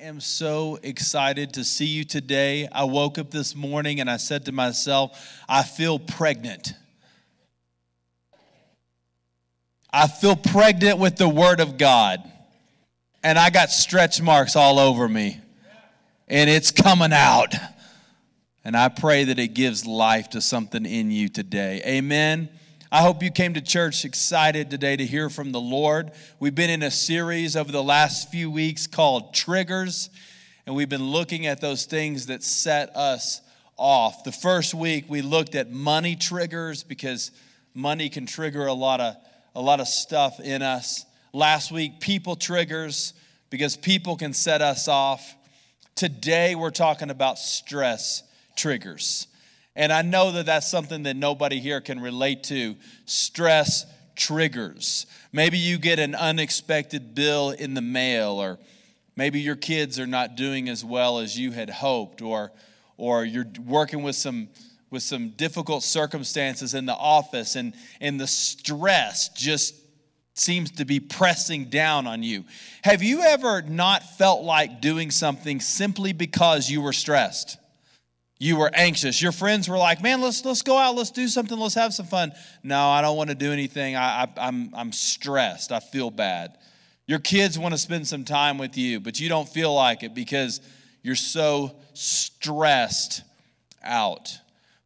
am so excited to see you today. I woke up this morning and I said to myself, I feel pregnant. I feel pregnant with the Word of God. And I got stretch marks all over me. And it's coming out. And I pray that it gives life to something in you today. Amen. I hope you came to church excited today to hear from the Lord. We've been in a series over the last few weeks called Triggers, and we've been looking at those things that set us off. The first week we looked at money triggers because money can trigger a lot of a lot of stuff in us. Last week people triggers because people can set us off. Today we're talking about stress triggers. And I know that that's something that nobody here can relate to. Stress triggers. Maybe you get an unexpected bill in the mail, or maybe your kids are not doing as well as you had hoped, or, or you're working with some, with some difficult circumstances in the office, and, and the stress just seems to be pressing down on you. Have you ever not felt like doing something simply because you were stressed? You were anxious. Your friends were like, man, let's, let's go out, let's do something, let's have some fun. No, I don't want to do anything. I, I, I'm, I'm stressed, I feel bad. Your kids want to spend some time with you, but you don't feel like it because you're so stressed out.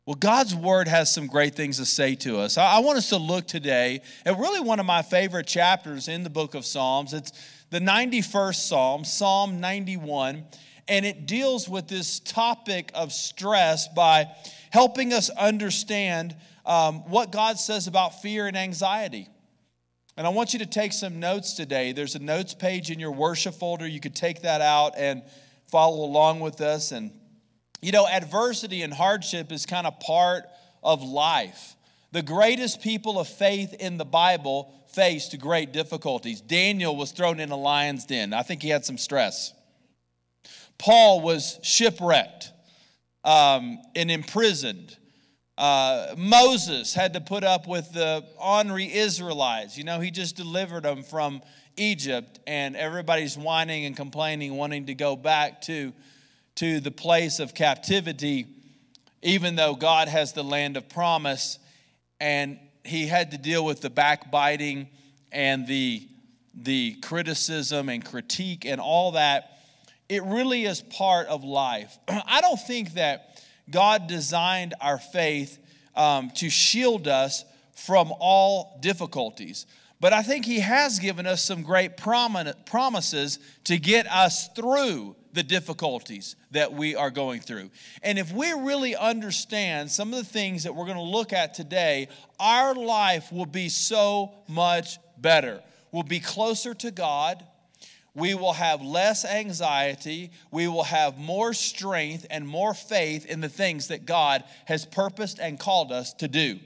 Well, God's word has some great things to say to us. I want us to look today at really one of my favorite chapters in the book of Psalms. It's the 91st Psalm, Psalm 91 and it deals with this topic of stress by helping us understand um, what God says about fear and anxiety. And I want you to take some notes today. There's a notes page in your worship folder. You could take that out and follow along with us. And, you know, adversity and hardship is kind of part of life. The greatest people of faith in the Bible faced great difficulties. Daniel was thrown in a lion's den. I think he had some stress. Paul was shipwrecked um, and imprisoned. Uh, Moses had to put up with the ornery Israelites. You know, he just delivered them from Egypt, and everybody's whining and complaining, wanting to go back to, to the place of captivity, even though God has the land of promise. And he had to deal with the backbiting and the, the criticism and critique and all that it really is part of life. I don't think that God designed our faith um, to shield us from all difficulties. But I think He has given us some great promises to get us through the difficulties that we are going through. And if we really understand some of the things that we're going to look at today, our life will be so much better. We'll be closer to God we will have less anxiety, we will have more strength and more faith in the things that God has purposed and called us to do.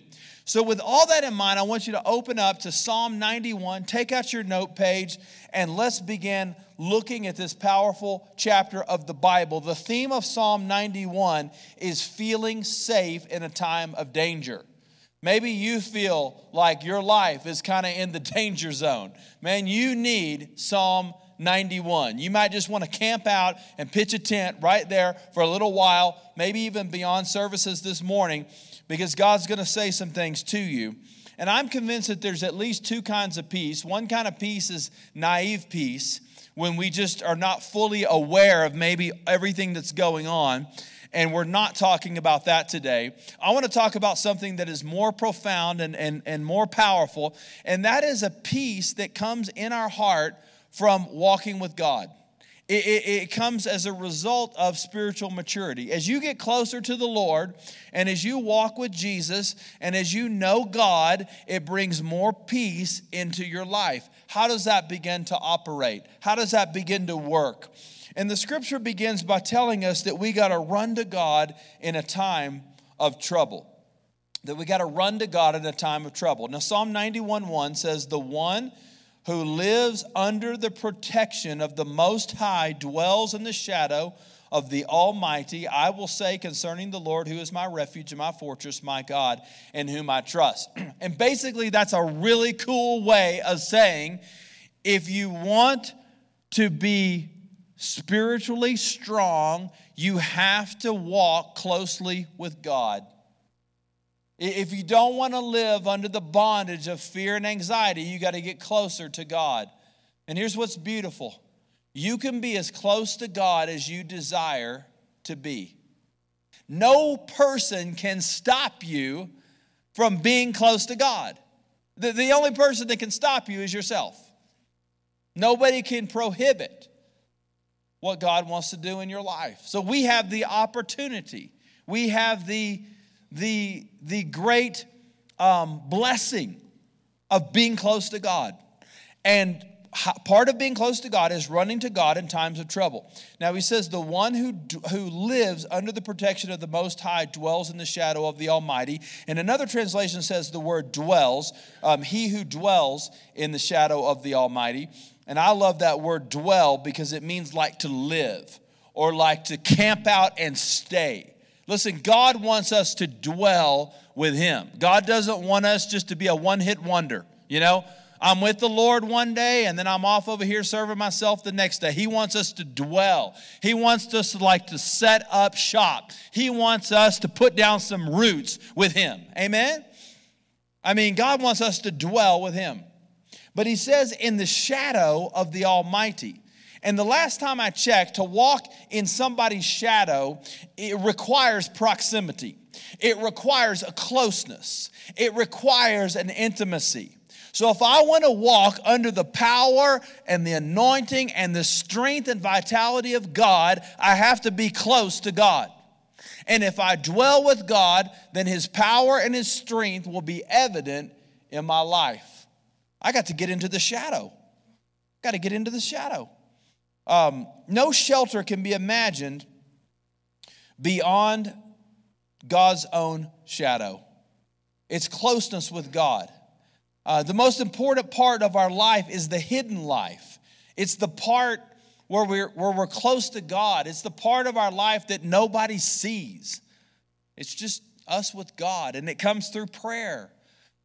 So, with all that in mind, I want you to open up to Psalm 91, take out your note page, and let's begin looking at this powerful chapter of the Bible. The theme of Psalm 91 is feeling safe in a time of danger. Maybe you feel like your life is kind of in the danger zone. Man, you need Psalm 91. You might just want to camp out and pitch a tent right there for a little while, maybe even beyond services this morning, because God's going to say some things to you. And I'm convinced that there's at least two kinds of peace. One kind of peace is naive peace, when we just are not fully aware of maybe everything that's going on. And we're not talking about that today. I want to talk about something that is more profound and, and, and more powerful, and that is a peace that comes in our heart from walking with God. It, it, it, comes as a result of spiritual maturity. As you get closer to the Lord and as you walk with Jesus and as you know God, it brings more peace into your life. How does that begin to operate? How does that begin to work? And the scripture begins by telling us that we got to run to God in a time of trouble. That we got to run to God in a time of trouble. Now, Psalm 91 1 says, The one who lives under the protection of the Most High dwells in the shadow of the Almighty. I will say concerning the Lord, who is my refuge and my fortress, my God, in whom I trust. And basically, that's a really cool way of saying if you want to be spiritually strong, you have to walk closely with God. If you don't want to live under the bondage of fear and anxiety, you got to get closer to God. And here's what's beautiful you can be as close to God as you desire to be. No person can stop you from being close to God. The, the only person that can stop you is yourself. Nobody can prohibit what God wants to do in your life. So we have the opportunity, we have the, the, the great um, blessing of being close to God. And part of being close to God is running to God in times of trouble. Now he says, "The one who who lives under the protection of the Most High dwells in the shadow of the Almighty." And another translation says the word dwells. Um, he who dwells in the shadow of the Almighty. And I love that word dwell because it means like to live or like to camp out and stay. Listen, God wants us to dwell with Him. God doesn't want us just to be a one hit wonder, you know? I'm with the Lord one day and then I'm off over here serving myself the next day. He wants us to dwell. He wants us to like to set up shop. He wants us to put down some roots with Him. Amen? I mean, God wants us to dwell with Him. But He says, in the shadow of the Almighty. And the last time I checked, to walk in somebody's shadow, it requires proximity. It requires a closeness. It requires an intimacy. So if I want to walk under the power and the anointing and the strength and vitality of God, I have to be close to God. And if I dwell with God, then his power and his strength will be evident in my life. I got to get into the shadow. Got to get into the shadow. Um, no shelter can be imagined beyond God's own shadow. It's closeness with God. Uh, the most important part of our life is the hidden life. It's the part where we're, where we're close to God. It's the part of our life that nobody sees. It's just us with God. And it comes through prayer.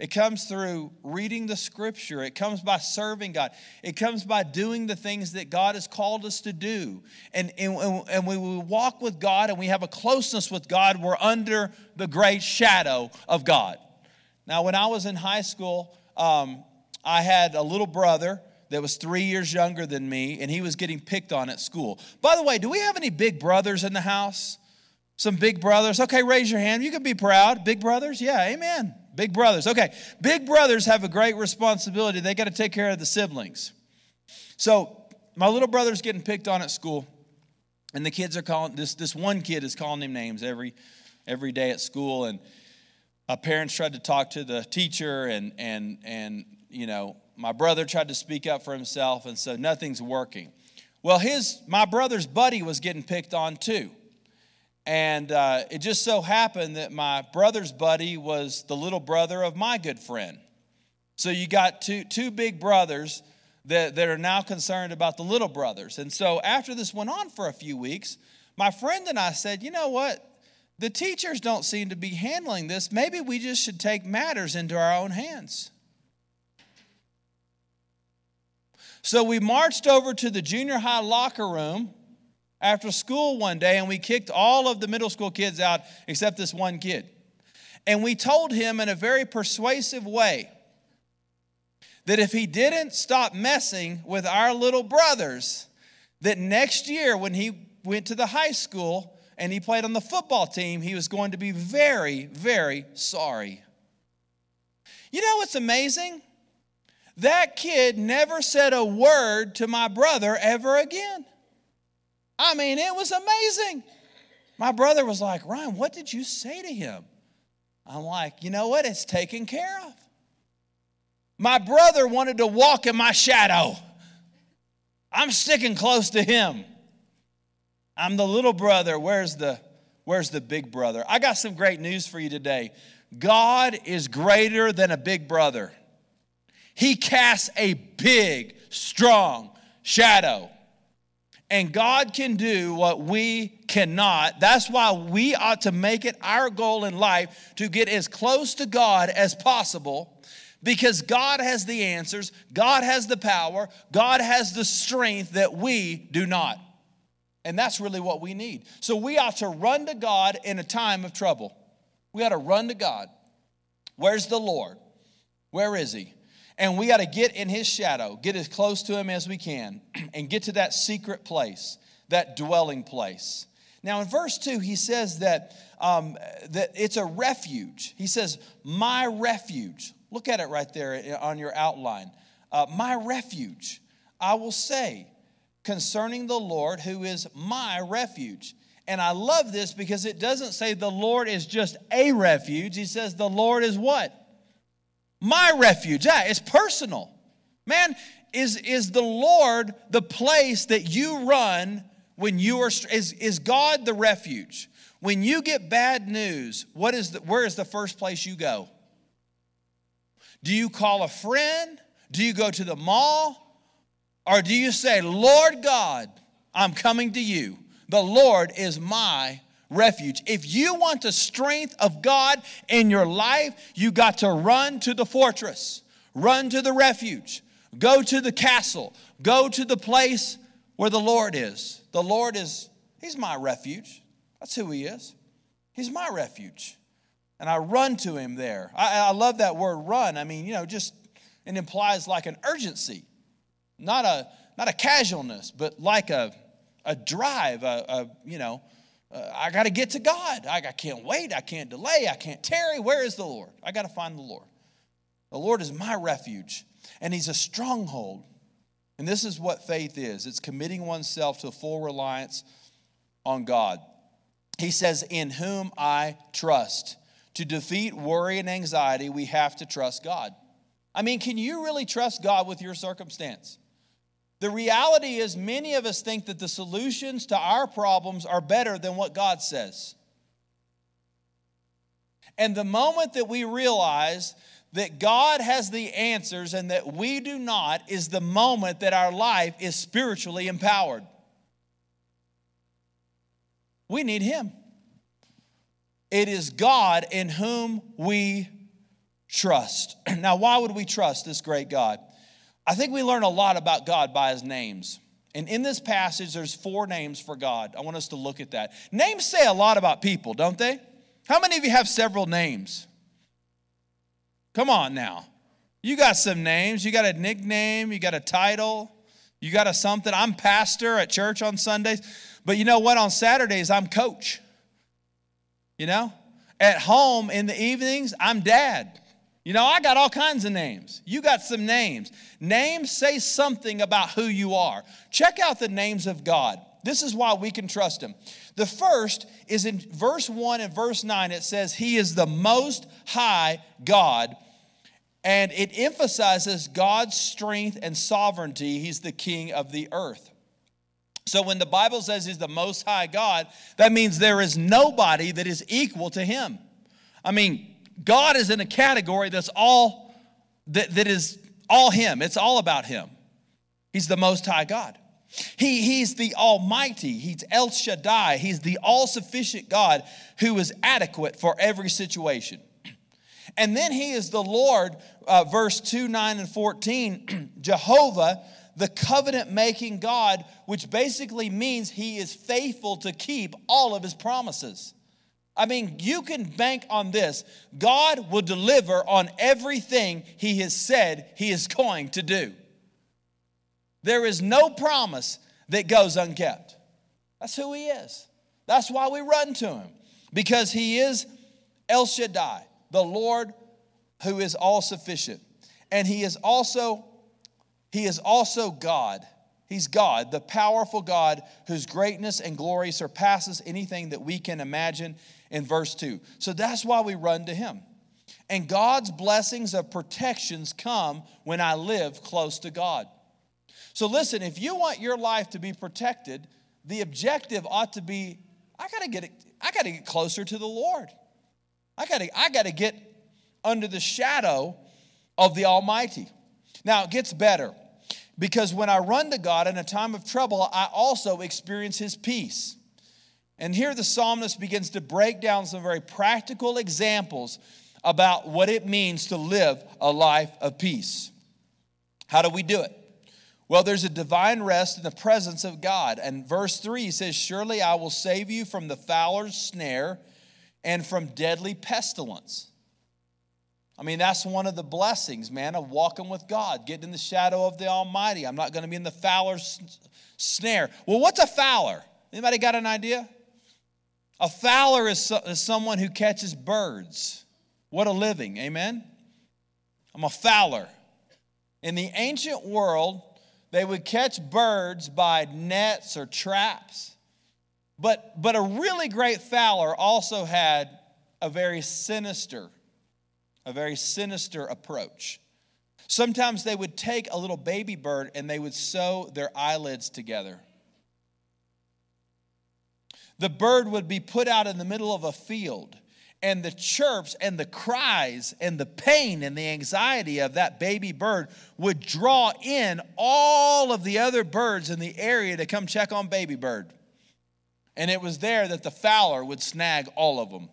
It comes through reading the scripture. It comes by serving God. It comes by doing the things that God has called us to do. And, and, and when we walk with God and we have a closeness with God, we're under the great shadow of God. Now, when I was in high school, um, I had a little brother that was three years younger than me, and he was getting picked on at school. By the way, do we have any big brothers in the house? Some big brothers? Okay, raise your hand. You can be proud. Big brothers? Yeah, amen. Big brothers. Okay, big brothers have a great responsibility. They got to take care of the siblings. So, my little brother's getting picked on at school, and the kids are calling this this one kid is calling him names every every day at school and my parents tried to talk to the teacher, and, and, and, you know, my brother tried to speak up for himself, and so nothing's working. Well, his, my brother's buddy was getting picked on too. And uh, it just so happened that my brother's buddy was the little brother of my good friend. So you got two, two big brothers that, that are now concerned about the little brothers. And so after this went on for a few weeks, my friend and I said, you know what? the teachers don't seem to be handling this. Maybe we just should take matters into our own hands. So we marched over to the junior high locker room after school one day and we kicked all of the middle school kids out except this one kid. And we told him in a very persuasive way that if he didn't stop messing with our little brothers, that next year when he went to the high school, and he played on the football team, he was going to be very, very sorry. You know what's amazing? That kid never said a word to my brother ever again. I mean, it was amazing. My brother was like, Ryan, what did you say to him? I'm like, you know what? It's taken care of. My brother wanted to walk in my shadow. I'm sticking close to him. I'm the little brother. Where's the where's the big brother? I got some great news for you today. God is greater than a big brother. He casts a big, strong shadow. And God can do what we cannot. That's why we ought to make it our goal in life to get as close to God as possible because God has the answers, God has the power, God has the strength that we do not. And that's really what we need. So we ought to run to God in a time of trouble. We ought to run to God. Where's the Lord? Where is He? And we got to get in His shadow, get as close to Him as we can, and get to that secret place, that dwelling place. Now, in verse 2, he says that, um, that it's a refuge. He says, My refuge. Look at it right there on your outline. Uh, my refuge, I will say concerning the Lord, who is my refuge. And I love this because it doesn't say the Lord is just a refuge. He says the Lord is what? My refuge. Yeah, it's personal. Man, is, is the Lord the place that you run when you are, is, is God the refuge? When you get bad news, what is the, where is the first place you go? Do you call a friend? Do you go to the mall? Or do you say, Lord God, I'm coming to you? The Lord is my refuge. If you want the strength of God in your life, you got to run to the fortress, run to the refuge, go to the castle, go to the place where the Lord is. The Lord is, He's my refuge. That's who He is. He's my refuge. And I run to Him there. I, I love that word run. I mean, you know, just it implies like an urgency, not a not a casualness, but like a a drive, a, a you know, uh, I got to get to God. I, I can't wait. I can't delay. I can't tarry. Where is the Lord? I got to find the Lord. The Lord is my refuge, and He's a stronghold. And this is what faith is it's committing oneself to full reliance on God. He says, In whom I trust. To defeat worry and anxiety, we have to trust God. I mean, can you really trust God with your circumstance? The reality is, many of us think that the solutions to our problems are better than what God says. And the moment that we realize that God has the answers and that we do not is the moment that our life is spiritually empowered. We need Him. It is God in whom we trust. Now, why would we trust this great God? I think we learn a lot about God by his names. And in this passage, there's four names for God. I want us to look at that. Names say a lot about people, don't they? How many of you have several names? Come on now. You got some names. You got a nickname. You got a title. You got a something. I'm pastor at church on Sundays. But you know what? On Saturdays, I'm coach. You know? At home in the evenings, I'm dad. You know, I got all kinds of names. You got some names. Names say something about who you are. Check out the names of God. This is why we can trust Him. The first is in verse 1 and verse 9, it says, He is the most high God. And it emphasizes God's strength and sovereignty. He's the king of the earth. So when the Bible says He's the most high God, that means there is nobody that is equal to Him. I mean, God is in a category that's all that, that is all him. It's all about him. He's the most high God. He, he's the Almighty. He's El Shaddai. He's the all sufficient God who is adequate for every situation. And then he is the Lord, uh, verse 2, 9, and 14, Jehovah, the covenant making God, which basically means he is faithful to keep all of his promises. I mean, you can bank on this. God will deliver on everything He has said He is going to do. There is no promise that goes unkept. That's who He is. That's why we run to Him, because He is El Shaddai, the Lord who is all sufficient. And He is also, He is also God. He's God, the powerful God whose greatness and glory surpasses anything that we can imagine in verse 2. So that's why we run to him. And God's blessings of protections come when I live close to God. So listen, if you want your life to be protected, the objective ought to be I got to get I got to get closer to the Lord. I got to I got to get under the shadow of the Almighty. Now, it gets better because when I run to God in a time of trouble, I also experience his peace. And here the psalmist begins to break down some very practical examples about what it means to live a life of peace. How do we do it? Well, there's a divine rest in the presence of God. And verse 3 says, Surely I will save you from the fowler's snare and from deadly pestilence. I mean, that's one of the blessings, man, of walking with God, getting in the shadow of the Almighty. I'm not going to be in the fowler's snare. Well, what's a fowler? Anybody got an idea? A fowler is, so, is someone who catches birds. What a living, amen? I'm a fowler. In the ancient world, they would catch birds by nets or traps. But, but a really great fowler also had a very sinister, a very sinister approach. Sometimes they would take a little baby bird and they would sew their eyelids together. The bird would be put out in the middle of a field, and the chirps and the cries and the pain and the anxiety of that baby bird would draw in all of the other birds in the area to come check on baby bird. And it was there that the fowler would snag all of them.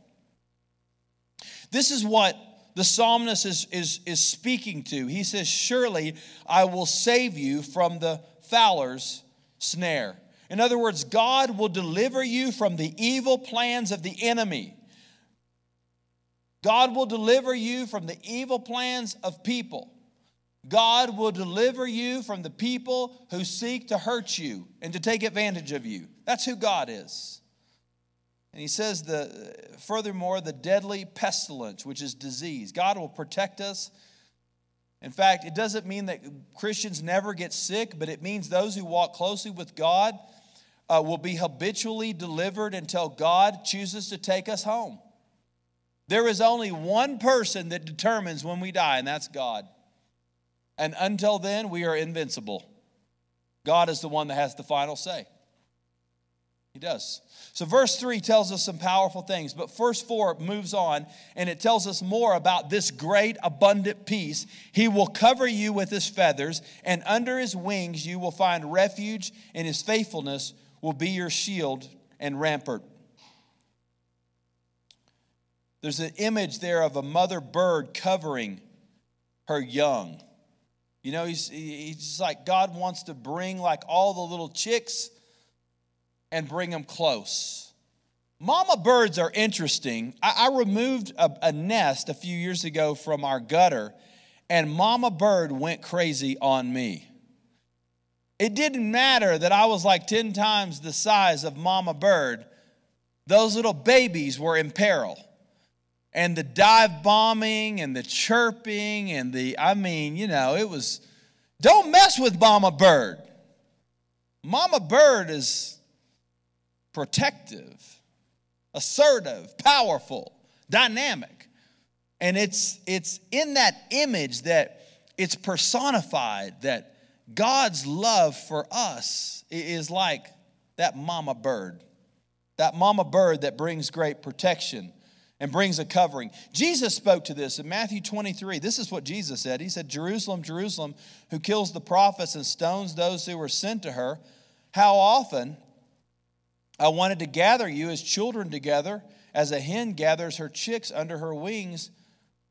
This is what the psalmist is, is, is speaking to. He says, Surely I will save you from the fowler's snare. In other words, God will deliver you from the evil plans of the enemy. God will deliver you from the evil plans of people. God will deliver you from the people who seek to hurt you and to take advantage of you. That's who God is. And he says the furthermore the deadly pestilence which is disease. God will protect us. In fact, it doesn't mean that Christians never get sick, but it means those who walk closely with God uh, will be habitually delivered until God chooses to take us home. There is only one person that determines when we die, and that's God. And until then, we are invincible. God is the one that has the final say. He does. So, verse 3 tells us some powerful things, but verse 4 moves on and it tells us more about this great, abundant peace. He will cover you with his feathers, and under his wings you will find refuge, and his faithfulness will be your shield and rampart. There's an image there of a mother bird covering her young. You know, he's, he's like God wants to bring like all the little chicks and bring them close. Mama birds are interesting. I, I removed a, a nest a few years ago from our gutter, and Mama bird went crazy on me. It didn't matter that I was like 10 times the size of Mama bird, those little babies were in peril and the dive bombing and the chirping and the, I mean, you know, it was, don't mess with Mama Bird. Mama Bird is protective, assertive, powerful, dynamic. And it's, it's in that image that it's personified that God's love for us is like that mama bird, that mama bird that brings great protection and brings a covering. Jesus spoke to this in Matthew 23. This is what Jesus said. He said, Jerusalem, Jerusalem, who kills the prophets and stones those who were sent to her, how often I wanted to gather you as children together, as a hen gathers her chicks under her wings,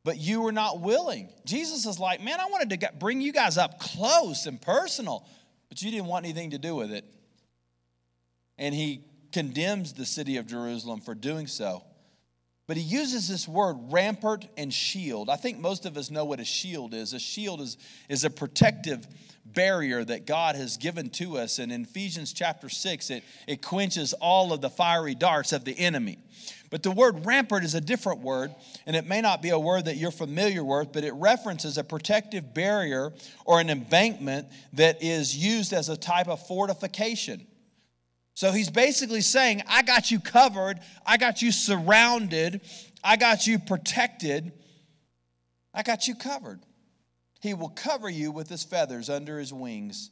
but you were not willing. Jesus is like, man, I wanted to bring you guys up close and personal, but you didn't want anything to do with it. And he condemns the city of Jerusalem for doing so. But he uses this word rampart and shield. I think most of us know what a shield is. A shield is, is a protective barrier that God has given to us. And in Ephesians chapter 6, it, it quenches all of the fiery darts of the enemy. But the word rampart is a different word, and it may not be a word that you're familiar with, but it references a protective barrier or an embankment that is used as a type of fortification. So he's basically saying, I got you covered, I got you surrounded, I got you protected, I got you covered. He will cover you with his feathers under his wings.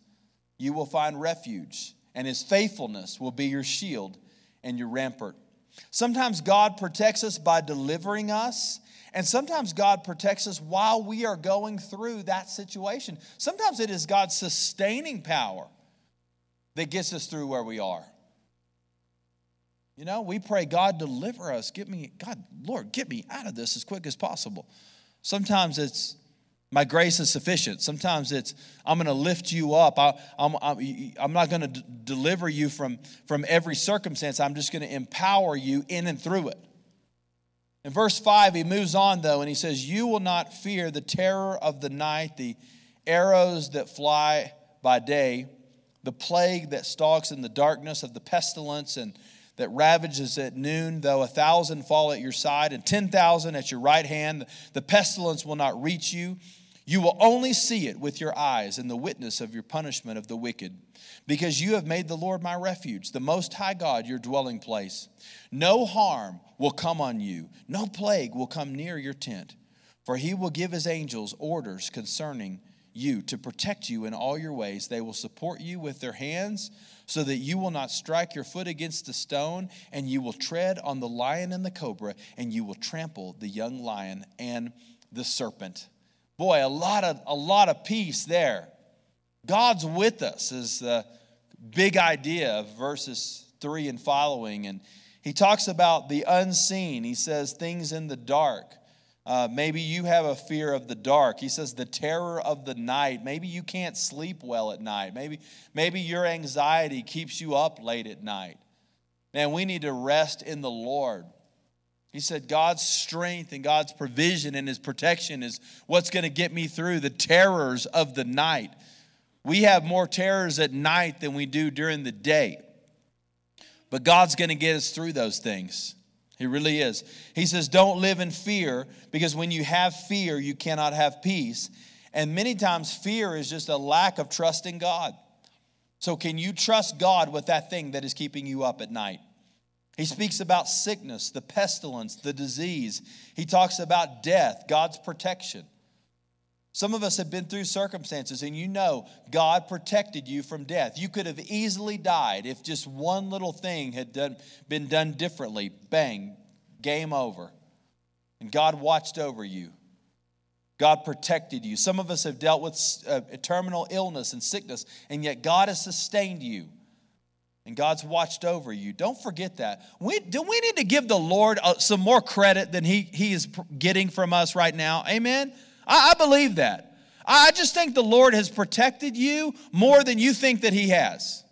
You will find refuge, and his faithfulness will be your shield and your rampart. Sometimes God protects us by delivering us, and sometimes God protects us while we are going through that situation. Sometimes it is God's sustaining power that gets us through where we are. You know, we pray, God, deliver us. Get me, God, Lord, get me out of this as quick as possible. Sometimes it's My grace is sufficient. Sometimes it's, I'm going to lift you up. I, am I'm, I'm not going to d- deliver you from, from every circumstance. I'm just going to empower you in and through it. In verse 5, he moves on, though, and he says, You will not fear the terror of the night, the arrows that fly by day, the plague that stalks in the darkness of the pestilence and that ravages at noon, though a thousand fall at your side and 10,000 at your right hand, the pestilence will not reach you. You will only see it with your eyes and the witness of your punishment of the wicked, because you have made the Lord my refuge, the Most High God, your dwelling place. No harm will come on you, no plague will come near your tent, for he will give his angels orders concerning you to protect you in all your ways. They will support you with their hands so that you will not strike your foot against a stone, and you will tread on the lion and the cobra, and you will trample the young lion and the serpent. Boy, a lot of a lot of peace there. God's with us is the big idea of verses three and following. And he talks about the unseen. He says things in the dark. Uh, maybe you have a fear of the dark. He says the terror of the night. Maybe you can't sleep well at night. Maybe, maybe your anxiety keeps you up late at night. Man, we need to rest in the Lord. He said, God's strength and God's provision and His protection is what's going to get me through the terrors of the night. We have more terrors at night than we do during the day. But God's going to get us through those things. He really is. He says, Don't live in fear because when you have fear, you cannot have peace. And many times, fear is just a lack of trust in God. So, can you trust God with that thing that is keeping you up at night? He speaks about sickness, the pestilence, the disease. He talks about death, God's protection. Some of us have been through circumstances and you know God protected you from death. You could have easily died if just one little thing had done, been done differently. Bang, game over. And God watched over you. God protected you. Some of us have dealt with uh, terminal illness and sickness, and yet God has sustained you. And God's watched over you. Don't forget that. We, do we need to give the Lord uh, some more credit than he, he is getting from us right now? Amen? I, I believe that. I just think the Lord has protected you more than you think that He has.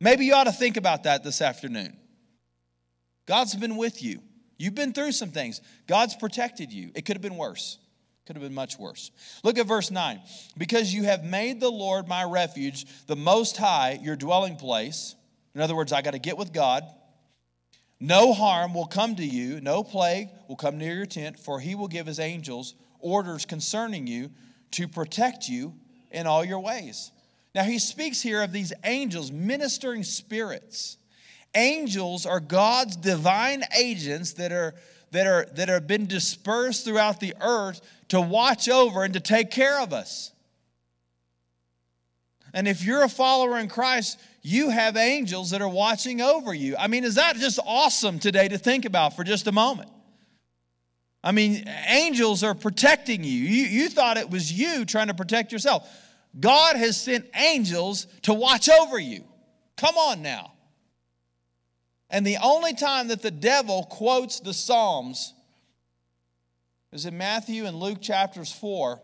Maybe you ought to think about that this afternoon. God's been with you. You've been through some things. God's protected you. It could have been worse. Could have been much worse. Look at verse 9. Because you have made the Lord my refuge, the Most High, your dwelling place. In other words, I got to get with God. No harm will come to you, no plague will come near your tent, for he will give his angels orders concerning you to protect you in all your ways. Now, he speaks here of these angels, ministering spirits. Angels are God's divine agents that are that are that have been dispersed throughout the earth to watch over and to take care of us. And if you're a follower in Christ, you have angels that are watching over you. I mean, is that just awesome today to think about for just a moment? I mean, angels are protecting you. you. You thought it was you trying to protect yourself. God has sent angels to watch over you. Come on now. And the only time that the devil quotes the Psalms is in Matthew and Luke chapters 4,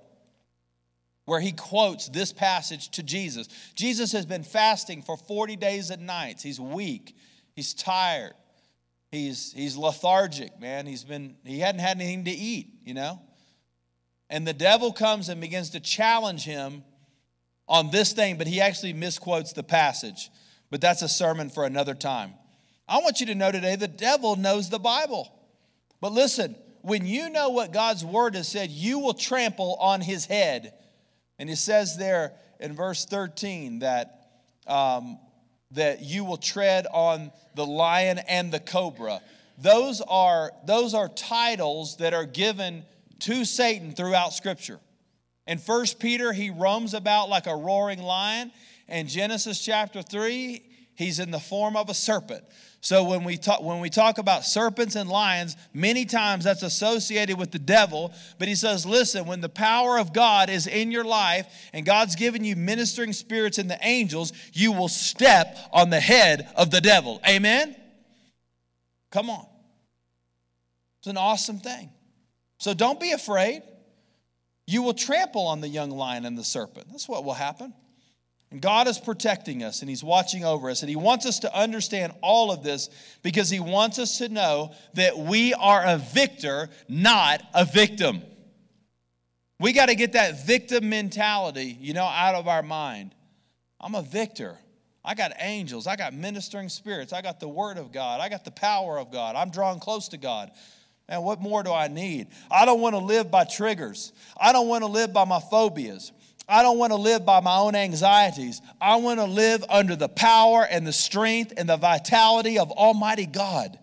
where he quotes this passage to Jesus. Jesus has been fasting for 40 days and nights. He's weak, he's tired. He's, he's lethargic, man. He's been, he hadn't had anything to eat, you know? And the devil comes and begins to challenge him on this thing, but he actually misquotes the passage. But that's a sermon for another time. I want you to know today the devil knows the Bible. But listen, when you know what God's word has said, you will trample on his head. And he says there in verse 13 that um, that you will tread on the lion and the cobra. Those are, those are titles that are given to Satan throughout Scripture. In 1 Peter, he roams about like a roaring lion. In Genesis chapter 3, he's in the form of a serpent. So when we talk when we talk about serpents and lions, many times that's associated with the devil, but he says, "Listen, when the power of God is in your life and God's given you ministering spirits and the angels, you will step on the head of the devil." Amen. Come on. It's an awesome thing. So don't be afraid. You will trample on the young lion and the serpent. That's what will happen. And God is protecting us and He's watching over us. And He wants us to understand all of this because He wants us to know that we are a victor, not a victim. We got to get that victim mentality, you know, out of our mind. I'm a victor. I got angels. I got ministering spirits. I got the Word of God. I got the power of God. I'm drawing close to God. Man, what more do I need? I don't want to live by triggers. I don't want to live by my phobias. I don't want to live by my own anxieties. I want to live under the power and the strength and the vitality of Almighty God.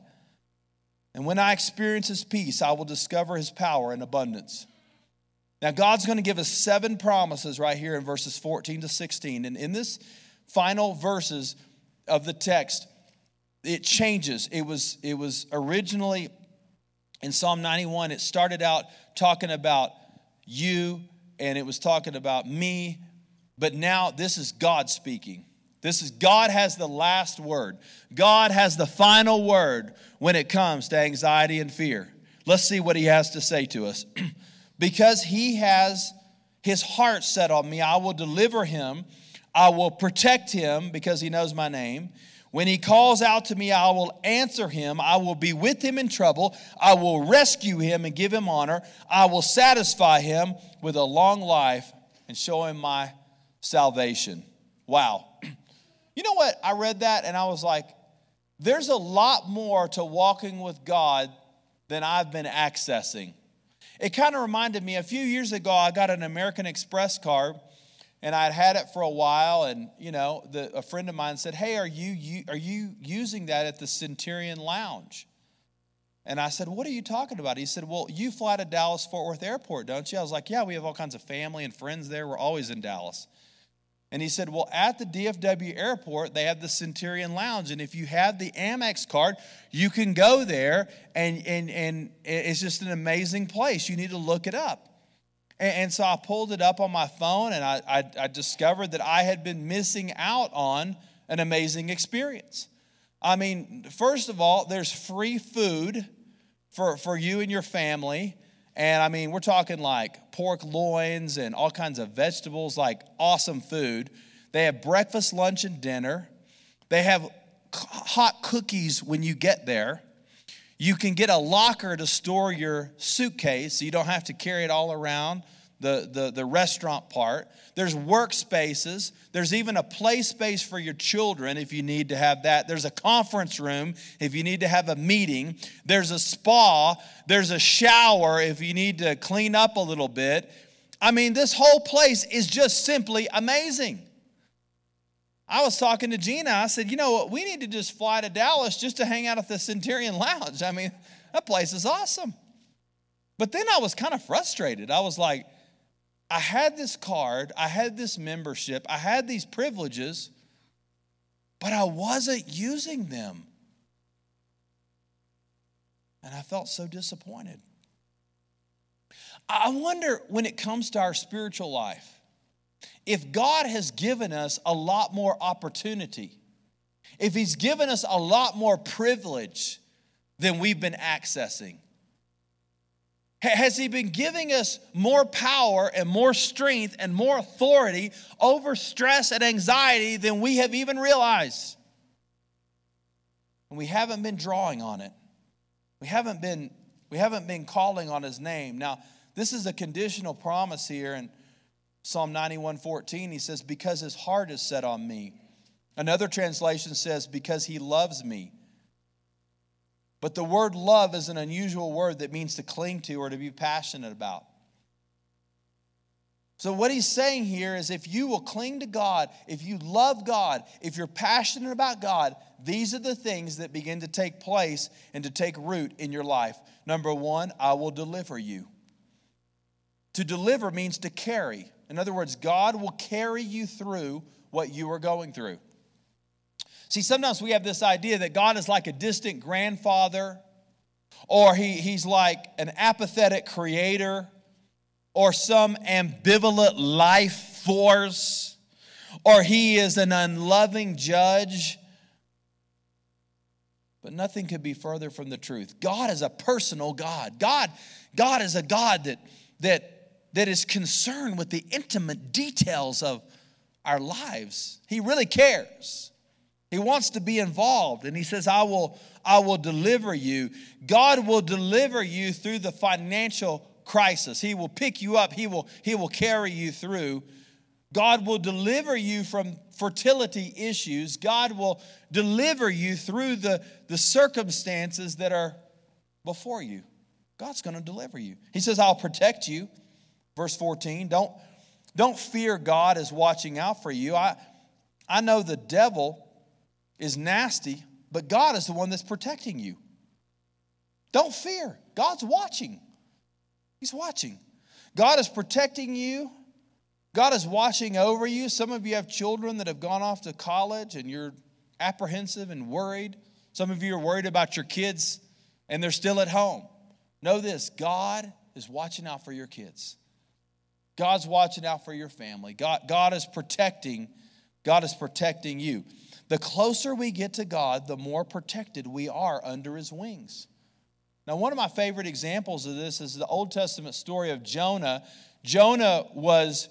And when I experience His peace, I will discover His power in abundance. Now, God's going to give us seven promises right here in verses 14 to 16. And in this final verses of the text, it changes. It was, it was originally in Psalm 91, it started out talking about you and it was talking about me, but now this is God speaking. This is God has the last word. God has the final word when it comes to anxiety and fear. Let's see what he has to say to us. because he has his heart set on me, I will deliver him. I will protect him because he knows my name. When he calls out to me, I will answer him. I will be with him in trouble. I will rescue him and give him honor. I will satisfy him with a long life and show him my salvation. Wow. You know what? I read that and I was like, there's a lot more to walking with God than I've been accessing. It kind of reminded me a few years ago, I got an American Express card and I'd had it for a while, and you know, the, a friend of mine said, "Hey, are you, you are you using that at the Centurion Lounge?" And I said, "What are you talking about?" He said, "Well, you fly to Dallas Fort Worth Airport, don't you?" I was like, "Yeah, we have all kinds of family and friends there. We're always in Dallas." And he said, Well, at the DFW airport, they have the Centurion Lounge. And if you have the Amex card, you can go there, and, and, and it's just an amazing place. You need to look it up. And, and so I pulled it up on my phone and I, I, I discovered that I had been missing out on an amazing experience. I mean, first of all, there's free food for, for you and your family. And I mean, we're talking like pork loins and all kinds of vegetables, like awesome food. They have breakfast, lunch, and dinner. They have hot cookies when you get there. You can get a locker to store your suitcase so you don't have to carry it all around the, the, the restaurant part. There's workspaces. There's even a play space for your children if you need to have that. There's a conference room if you need to have a meeting. There's a spa. There's a shower if you need to clean up a little bit. I mean, this whole place is just simply amazing. I was talking to Gina. I said, you know what? We need to just fly to Dallas just to hang out at the Centurion Lounge. I mean, that place is awesome. But then I was kind of frustrated. I was like, I had this card, I had this membership, I had these privileges, but I wasn't using them. And I felt so disappointed. I wonder when it comes to our spiritual life, if God has given us a lot more opportunity, if He's given us a lot more privilege than we've been accessing, has He been giving us more power and more strength and more authority over stress and anxiety than we have even realized? And we haven't been drawing on it. We haven't been, we haven't been calling on His name. Now, this is a conditional promise here, and Psalm 91 14, he says, Because his heart is set on me. Another translation says, Because he loves me. But the word love is an unusual word that means to cling to or to be passionate about. So, what he's saying here is if you will cling to God, if you love God, if you're passionate about God, these are the things that begin to take place and to take root in your life. Number one, I will deliver you. To deliver means to carry. In other words, God will carry you through what you are going through. See, sometimes we have this idea that God is like a distant grandfather, or he, he's like an apathetic creator, or some ambivalent life force, or he is an unloving judge. But nothing could be further from the truth. God is a personal God. God, God is a God that, that that is concerned with the intimate details of our lives. He really cares. He wants to be involved and he says I will I will deliver you. God will deliver you through the financial crisis. He will pick you up. He will he will carry you through. God will deliver you from fertility issues. God will deliver you through the, the circumstances that are before you. God's going to deliver you. He says, I'll protect you. Verse 14, don't, don't fear God is watching out for you. I, I know the devil is nasty, but God is the one that's protecting you. Don't fear. God's watching. He's watching. God is protecting you. God is watching over you. Some of you have children that have gone off to college and you're apprehensive and worried. Some of you are worried about your kids and they're still at home. Know this God is watching out for your kids. God's watching out for your family. God, God is protecting, God is protecting you. The closer we get to God, the more protected we are under his wings. Now, one of my favorite examples of this is the Old Testament story of Jonah. Jonah was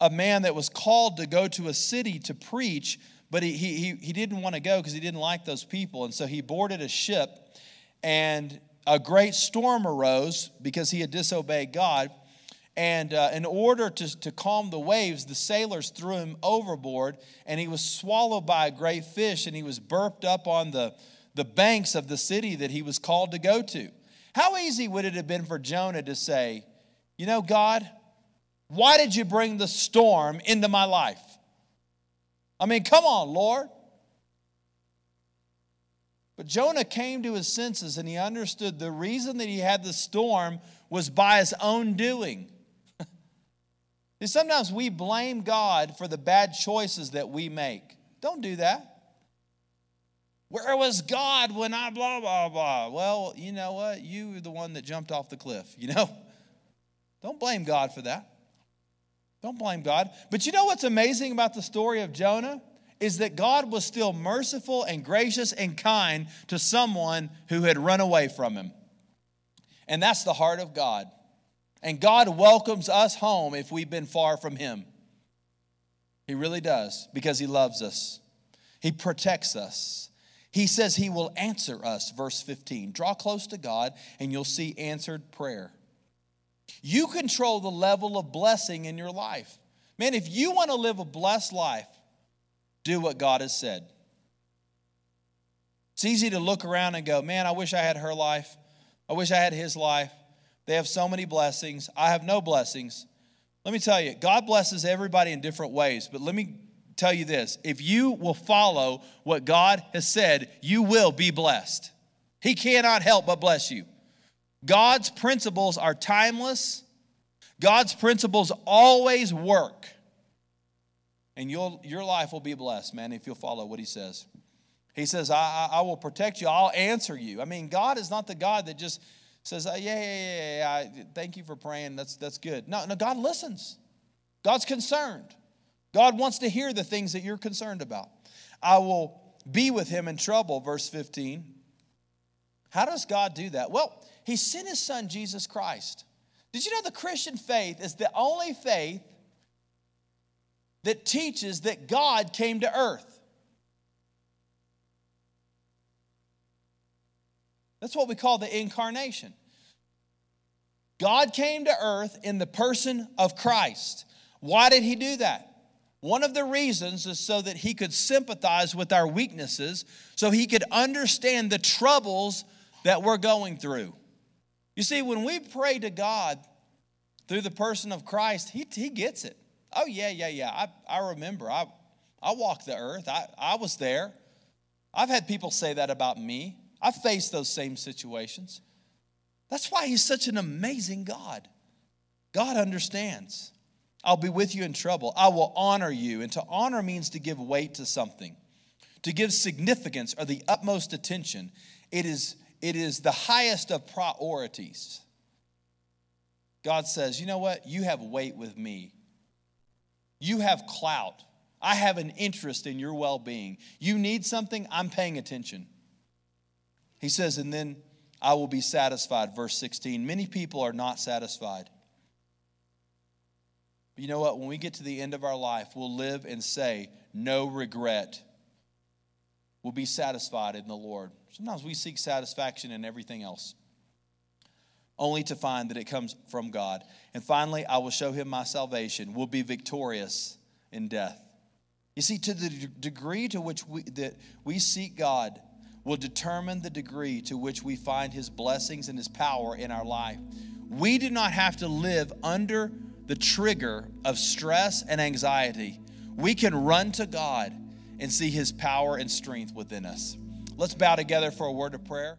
a man that was called to go to a city to preach, but he, he, he didn't want to go because he didn't like those people. And so he boarded a ship, and a great storm arose because he had disobeyed God. And uh, in order to, to calm the waves, the sailors threw him overboard, and he was swallowed by a great fish, and he was burped up on the, the banks of the city that he was called to go to. How easy would it have been for Jonah to say, You know, God, why did you bring the storm into my life? I mean, come on, Lord. But Jonah came to his senses and he understood the reason that he had the storm was by his own doing. Sometimes we blame God for the bad choices that we make. Don't do that. Where was God when I blah, blah, blah? Well, you know what? You were the one that jumped off the cliff, you know? Don't blame God for that. Don't blame God. But you know what's amazing about the story of Jonah? Is that God was still merciful and gracious and kind to someone who had run away from him. And that's the heart of God. And God welcomes us home if we've been far from Him. He really does because He loves us, He protects us. He says He will answer us, verse 15. Draw close to God and you'll see answered prayer. You control the level of blessing in your life. Man, if you want to live a blessed life, do what God has said. It's easy to look around and go, man, I wish I had her life. I wish I had his life. They have so many blessings. I have no blessings. Let me tell you, God blesses everybody in different ways, but let me tell you this if you will follow what God has said, you will be blessed. He cannot help but bless you. God's principles are timeless. God's principles always work. And you'll, your life will be blessed, man, if you'll follow what he says. He says, I, I, will protect you. I'll answer you. I mean, God is not the God that just says, uh, yeah, yeah, yeah, yeah, thank you for praying. That's, that's good. No, no, God listens. God's concerned. God wants to hear the things that you're concerned about. I will be with him in trouble, verse 15. How does God do that? Well, he sent his son, Jesus Christ. Did you know the Christian faith is the only faith that teaches that God came to earth? That's what we call the incarnation. God came to earth in the person of Christ. Why did he do that? One of the reasons is so that he could sympathize with our weaknesses, so he could understand the troubles that we're going through. You see, when we pray to God through the person of Christ, he, he gets it. Oh, yeah, yeah, yeah. I, I remember. I, I walked the earth, I, I was there. I've had people say that about me. I've faced those same situations. That's why he's such an amazing God. God understands. I'll be with you in trouble. I will honor you. And to honor means to give weight to something, to give significance or the utmost attention. It is, it is the highest of priorities. God says, You know what? You have weight with me. You have clout. I have an interest in your well being. You need something, I'm paying attention. He says, and then I will be satisfied. Verse 16. Many people are not satisfied. But you know what? When we get to the end of our life, we'll live and say, no regret. We'll be satisfied in the Lord. Sometimes we seek satisfaction in everything else, only to find that it comes from God. And finally, I will show him my salvation. We'll be victorious in death. You see, to the degree to which we, that we seek God will determine the degree to which we find his blessings and his power in our life. We do not have to live under the trigger of stress and anxiety. We can run to God and see his power and strength within us. Let's bow together for a word of prayer.